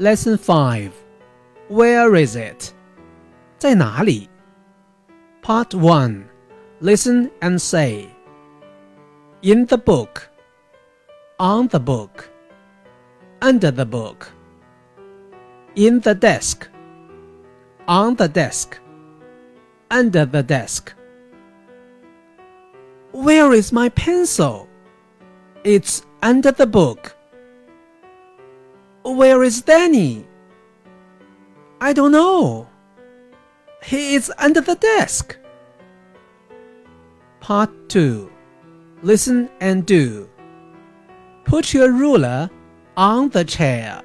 Lesson 5 Where is it? 在哪里? Part 1 Listen and say In the book On the book Under the book In the desk On the desk Under the desk Where is my pencil? It's under the book. Where is Danny? I don't know. He is under the desk. Part 2 Listen and do. Put your ruler on the chair.